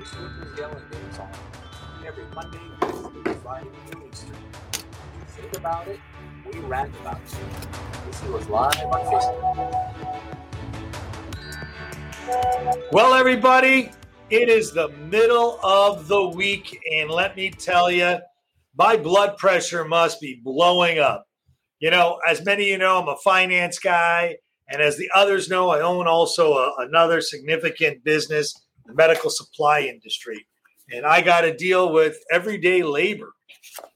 It's Lucas Yelling Games on every Monday, Wednesday, Friday, and Easter. You think about it, we rant about it. This was live on Facebook. Well, everybody, it is the middle of the week, and let me tell you, my blood pressure must be blowing up. You know, as many of you know, I'm a finance guy, and as the others know, I own also a, another significant business, medical supply industry, and I got to deal with everyday labor.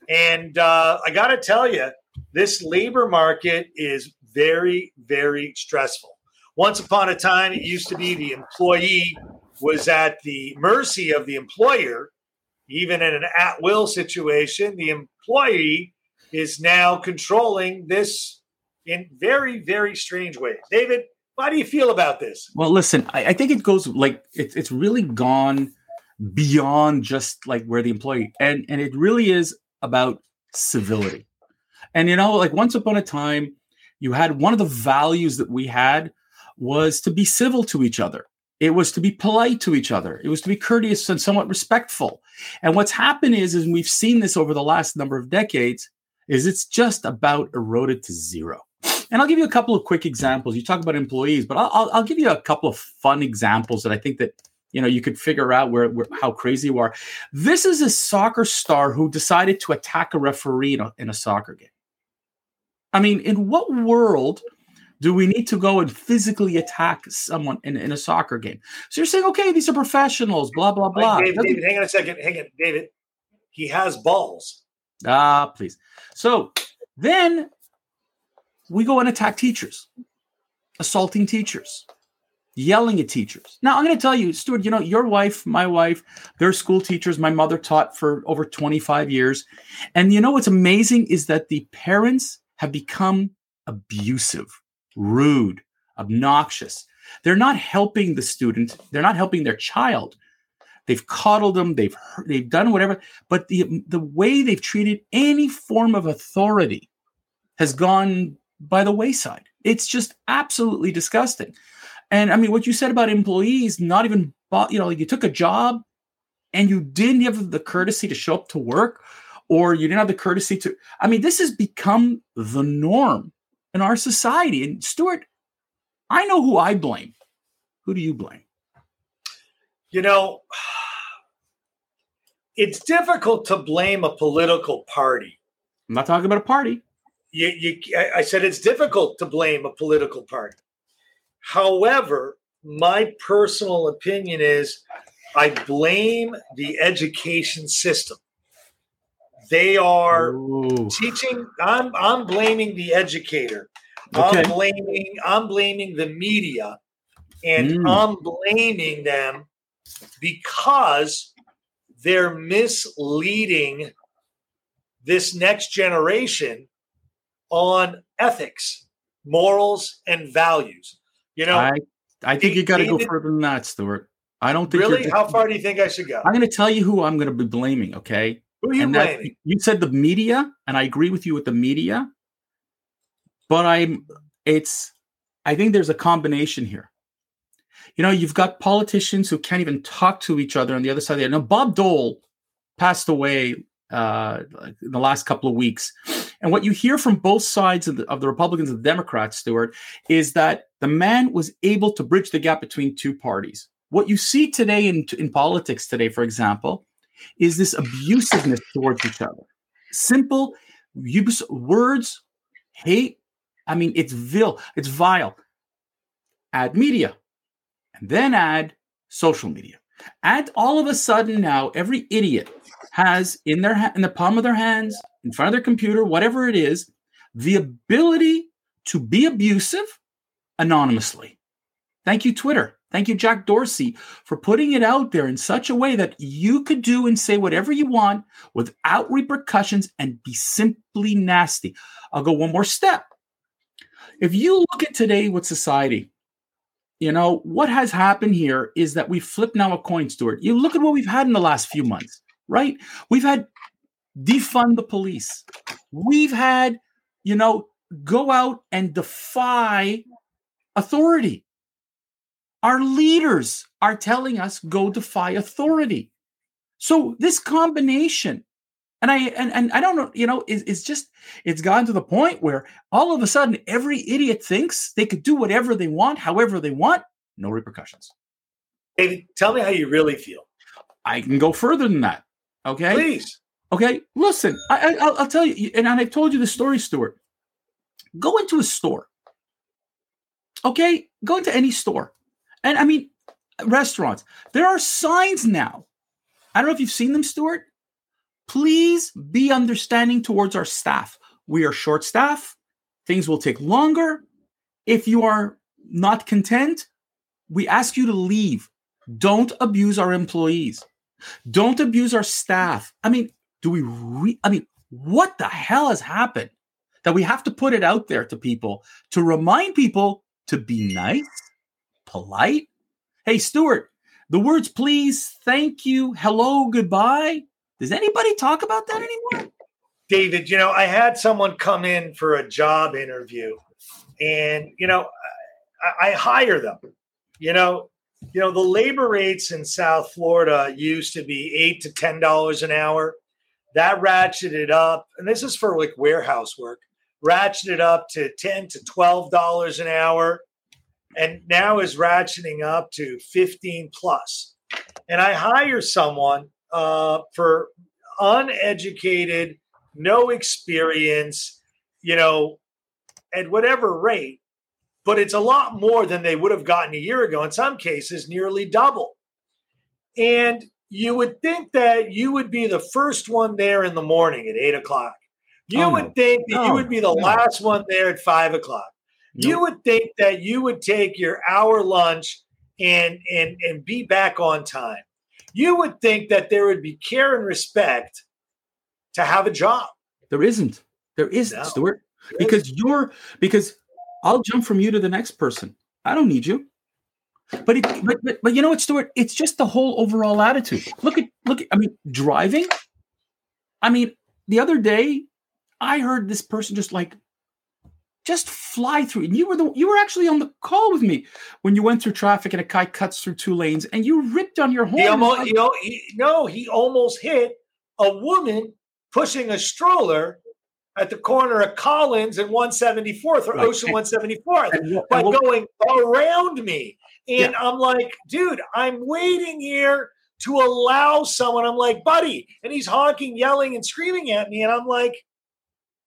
And uh, I got to tell you, this labor market is very, very stressful. Once upon a time, it used to be the employee was at the mercy of the employer. Even in an at will situation, the employee is now controlling this in very, very strange ways. David, how do you feel about this? Well, listen, I, I think it goes like it, it's really gone beyond just like where the employee and and it really is about civility. And you know, like once upon a time, you had one of the values that we had was to be civil to each other. It was to be polite to each other. It was to be courteous and somewhat respectful. And what's happened is, is we've seen this over the last number of decades, is it's just about eroded to zero. And I'll give you a couple of quick examples. You talk about employees, but I'll, I'll, I'll give you a couple of fun examples that I think that you know you could figure out where, where how crazy you are. This is a soccer star who decided to attack a referee in a, in a soccer game. I mean, in what world do we need to go and physically attack someone in, in a soccer game? So you're saying, okay, these are professionals, blah blah blah. David, David, hang on a second. Hang on, David. He has balls. Ah, please. So then we go and attack teachers, assaulting teachers, yelling at teachers. Now, I'm going to tell you, Stuart, you know, your wife, my wife, they're school teachers. My mother taught for over 25 years. And you know what's amazing is that the parents have become abusive, rude, obnoxious. They're not helping the student, they're not helping their child. They've coddled them, they've they've done whatever, but the the way they've treated any form of authority has gone by the wayside. It's just absolutely disgusting. And I mean, what you said about employees, not even, bought, you know, like you took a job and you didn't have the courtesy to show up to work or you didn't have the courtesy to, I mean, this has become the norm in our society. And Stuart, I know who I blame. Who do you blame? You know, it's difficult to blame a political party. I'm not talking about a party you, you, I said it's difficult to blame a political party. However, my personal opinion is I blame the education system. They are Ooh. teaching. I'm I'm blaming the educator. Okay. I'm blaming I'm blaming the media, and mm. I'm blaming them because they're misleading this next generation on ethics, morals, and values. You know, I, I think you got to go further than that, Stuart. I don't think really. How far do you think I should go? I'm going to tell you who I'm going to be blaming. Okay, who are you and blaming? That, you said the media, and I agree with you with the media, but I'm. It's. I think there's a combination here. You know, you've got politicians who can't even talk to each other on the other side of the. Now, Bob Dole passed away uh, in the last couple of weeks. And what you hear from both sides of the, of the Republicans and the Democrats, Stuart, is that the man was able to bridge the gap between two parties. What you see today in, in politics today, for example, is this abusiveness towards each other. Simple use words, hate. I mean, it's vil, it's vile. Add media, and then add social media. And all of a sudden now, every idiot has in their ha- in the palm of their hands, in front of their computer, whatever it is, the ability to be abusive anonymously. Thank you, Twitter. Thank you, Jack Dorsey, for putting it out there in such a way that you could do and say whatever you want without repercussions and be simply nasty. I'll go one more step. If you look at today with society, you know, what has happened here is that we flip now a coin, Stuart. You look at what we've had in the last few months right? We've had defund the police. We've had, you know, go out and defy authority. our leaders are telling us go defy authority. So this combination, and I and, and I don't know, you know, is it's just it's gotten to the point where all of a sudden every idiot thinks they could do whatever they want, however they want, no repercussions. David, tell me how you really feel. I can go further than that. Okay. Please. Okay. Listen, I, I, will tell you, and I've told you the story, Stuart. Go into a store. Okay. Go into any store. And I mean, restaurants. There are signs now. I don't know if you've seen them, Stuart. Please be understanding towards our staff. We are short staff. Things will take longer. If you are not content, we ask you to leave. Don't abuse our employees. Don't abuse our staff. I mean, do we re- I mean, what the hell has happened that we have to put it out there to people to remind people to be nice, polite? Hey, Stuart, the words please, thank you, hello, goodbye. Does anybody talk about that anymore? David, you know, I had someone come in for a job interview and, you know, I, I hire them. You know, you know, the labor rates in South Florida used to be eight to ten dollars an hour. That ratcheted up, and this is for like warehouse work, ratcheted up to ten to twelve dollars an hour, and now is ratcheting up to fifteen plus. And I hire someone uh, for uneducated, no experience, you know, at whatever rate but it's a lot more than they would have gotten a year ago. In some cases, nearly double. And you would think that you would be the first one there in the morning at eight o'clock. You oh, would think that no, you would be the no. last one there at five o'clock. You would think that you would take your hour lunch and and and be back on time. You would think that there would be care and respect to have a job. There isn't. There isn't, Stuart. Because you're because I'll jump from you to the next person. I don't need you. But it, but, but but you know what, Stuart? It's just the whole overall attitude. Look at look at I mean, driving. I mean, the other day I heard this person just like just fly through. And you were the you were actually on the call with me when you went through traffic and a guy cuts through two lanes and you ripped on your horn. He almost, you know, he, no, he almost hit a woman pushing a stroller at the corner of Collins and 174th or right. Ocean 174th, and, but going around me. And yeah. I'm like, dude, I'm waiting here to allow someone. I'm like, buddy. And he's honking, yelling, and screaming at me. And I'm like,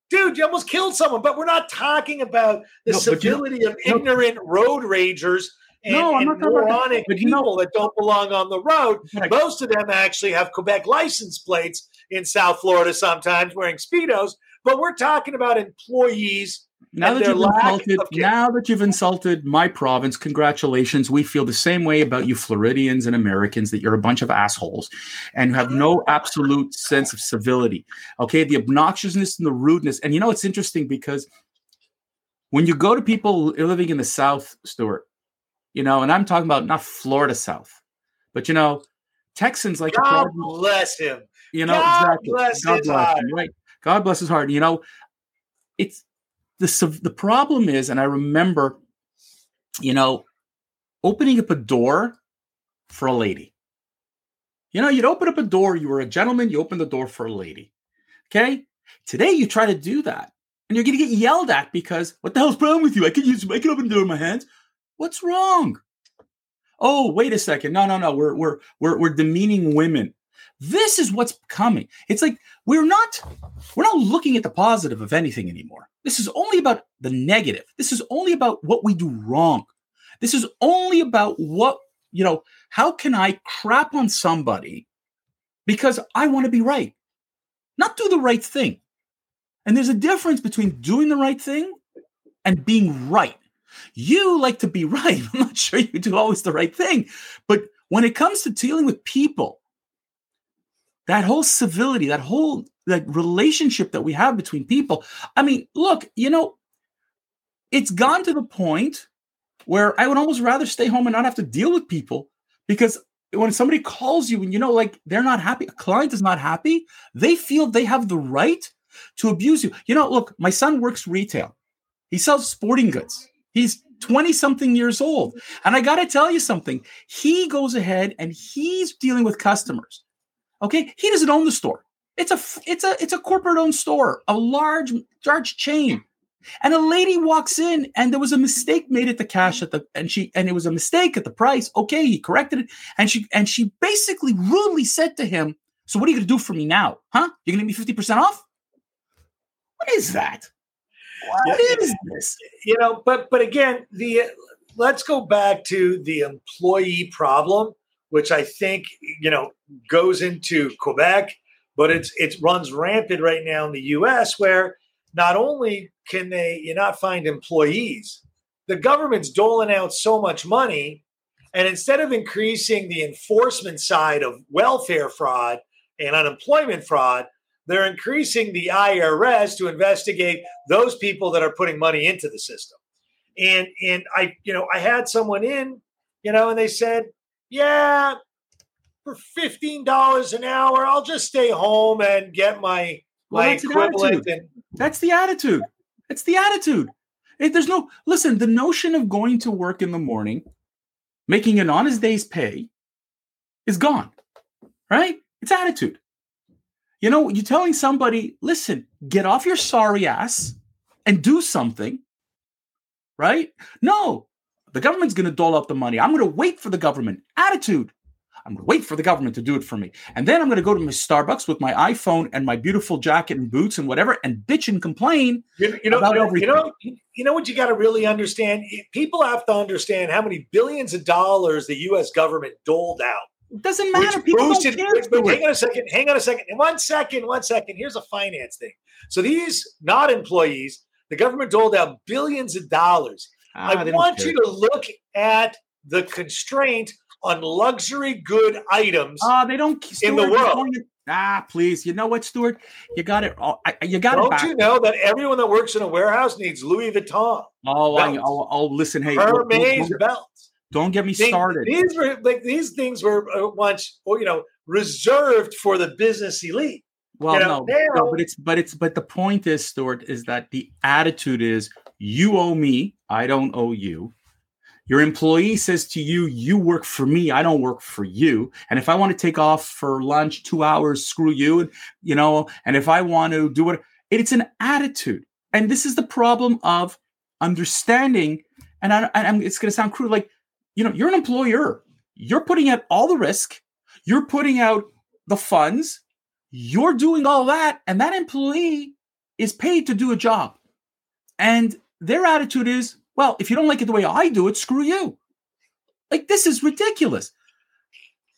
dude, you almost killed someone. But we're not talking about the no, civility you of ignorant road ragers and, no, and moronic people you know, that don't belong on the road. Most of them actually have Quebec license plates in South Florida sometimes wearing Speedos but we're talking about employees. Now that you've insulted, now that you've insulted my province, congratulations. We feel the same way about you, Floridians and Americans, that you're a bunch of assholes and have no absolute sense of civility. Okay, the obnoxiousness and the rudeness. And you know, it's interesting because when you go to people living in the South, Stuart, you know, and I'm talking about not Florida South, but you know, Texans like God bless him. You know, God exactly. bless God bless him, right? God bless his heart. You know, it's the the problem is, and I remember, you know, opening up a door for a lady. You know, you'd open up a door. You were a gentleman. You open the door for a lady. Okay. Today you try to do that, and you're going to get yelled at because what the hell's wrong with you? I can use I can open the door with my hands. What's wrong? Oh, wait a second. No, no, no. We're we're we're we're demeaning women. This is what's coming. It's like we're not we're not looking at the positive of anything anymore. This is only about the negative. This is only about what we do wrong. This is only about what, you know, how can I crap on somebody because I want to be right? Not do the right thing. And there's a difference between doing the right thing and being right. You like to be right. I'm not sure you do always the right thing. But when it comes to dealing with people that whole civility, that whole relationship that we have between people. I mean, look, you know, it's gone to the point where I would almost rather stay home and not have to deal with people because when somebody calls you and you know, like they're not happy, a client is not happy, they feel they have the right to abuse you. You know, look, my son works retail. He sells sporting goods. He's 20 something years old. And I got to tell you something. He goes ahead and he's dealing with customers. Okay? He doesn't own the store. It's a it's a it's a corporate owned store, a large large chain. And a lady walks in and there was a mistake made at the cash at the and she and it was a mistake at the price. Okay, he corrected it and she and she basically rudely said to him, "So what are you going to do for me now? Huh? You're going to give me 50% off?" What is that? What Yeah. is this? you know but but again the let's go back to the employee problem which i think you know goes into quebec but it's it runs rampant right now in the us where not only can they you not find employees the government's doling out so much money and instead of increasing the enforcement side of welfare fraud and unemployment fraud they're increasing the irs to investigate those people that are putting money into the system. And and i you know i had someone in you know and they said yeah for $15 an hour i'll just stay home and get my Well, my that's equivalent and That's the attitude. It's the attitude. It- there's no listen. The notion of going to work in the morning, making an honest day's pay, is gone. Right? It's attitude. You know, you're telling somebody, listen, get off your sorry ass and do something. Right? No, the government's going to dole out the money. I'm going to wait for the government. Attitude. I'm going to wait for the government to do it for me. And then I'm going to go to my Starbucks with my iPhone and my beautiful jacket and boots and whatever and bitch and complain. you, you know About you know, you know you know what you got to really understand people have to understand how many billions of dollars the us government doled out It doesn't which matter. People don't boosted- but- but hang on a second. Hang on a second. One second. One second. Here's a finance thing. So these not employees, the government doled out billions of dollars. Ah, I want care. you to look at the constraint on luxury good items. Ah, they don't. In the world. ah, please. You know what, Stuart? You got it. all- I, you got it Don't you know that everyone that works in a warehouse needs Louis Vuitton, oh, I, oh, oh, listen. Hey, look, Hermes don't, belts? don't get me Things- started. These were like these things were uh, once, or you know, reserved for the business elite. Well, you know, no, no, but it's but it's but the point is, Stuart, is that the attitude is you owe me, I don't owe you. Your employee says to you, you work for me, I don't work for you. And if I want to take off for lunch two hours, screw you. And you know, and if I want to do it, it's an attitude. And this is the problem of understanding. And I, I'm, it's going to sound crude, like you know, you're an employer. You're putting out all the risk. You're putting out the funds you're doing all that and that employee is paid to do a job and their attitude is well if you don't like it the way i do it screw you. Like this is ridiculous.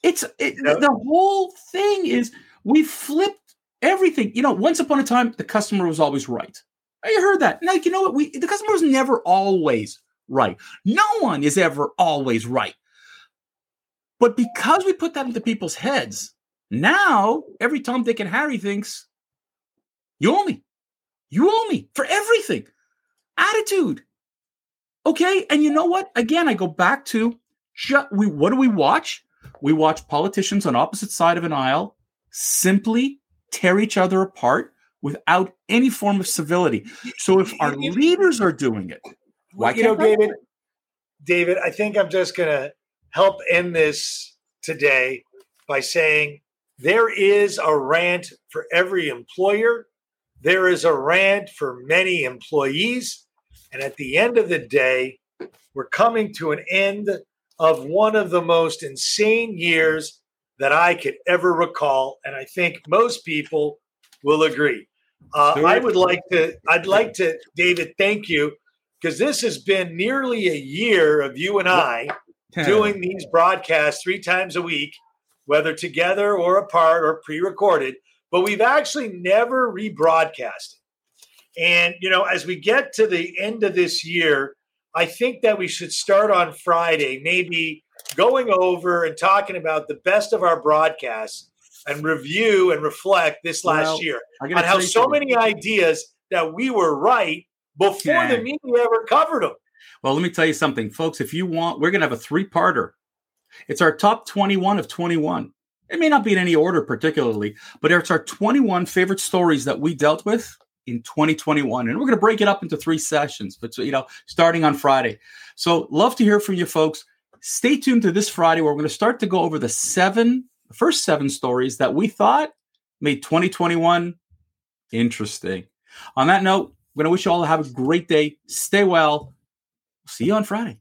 It's it, the whole thing is we flipped everything. You know once upon a time the customer was always right. I heard that. Like you know what? We the customer was never always right. No one is ever always right. But because we put that into people's heads now, every Tom, Dick, and Harry thinks, you owe me. You owe me for everything. Attitude. Okay. And you know what? Again, I go back to we what do we watch? We watch politicians on opposite side of an aisle simply tear each other apart without any form of civility. So if our leaders are doing it, why you know? David, David, I think I'm just going to help end this today by saying there is a rant for every employer. There is a rant for many employees. And at the end of the day, we're coming to an end of one of the most insane years that I could ever recall. And I think most people will agree. Uh, I would like to, I'd like to, David, thank you, because this has been nearly a year of you and I doing these broadcasts three times a week, whether together or apart or pre-recorded, but we've actually never rebroadcasted. And you know, as we get to the end of this year, I think that we should start on Friday, maybe going over and talking about the best of our broadcasts and review and reflect this last Well, year I on how tell you so many ideas that we were right before Yeah. the media ever covered them. Well, let me tell you something, folks. If you want, we're going to have a three parter. It's our top 21 of 21. It may not be in any order particularly, but it's our 21 favorite stories that we dealt with in 2021. And we're going to break it up into three sessions, but you know, starting on Friday. So love to hear from you folks. Stay tuned to this Friday where we're going to start to go over the seven, the first seven stories that we thought made 2021 interesting. On that note, I'm going to wish you all have a great day. Stay well. See you on Friday.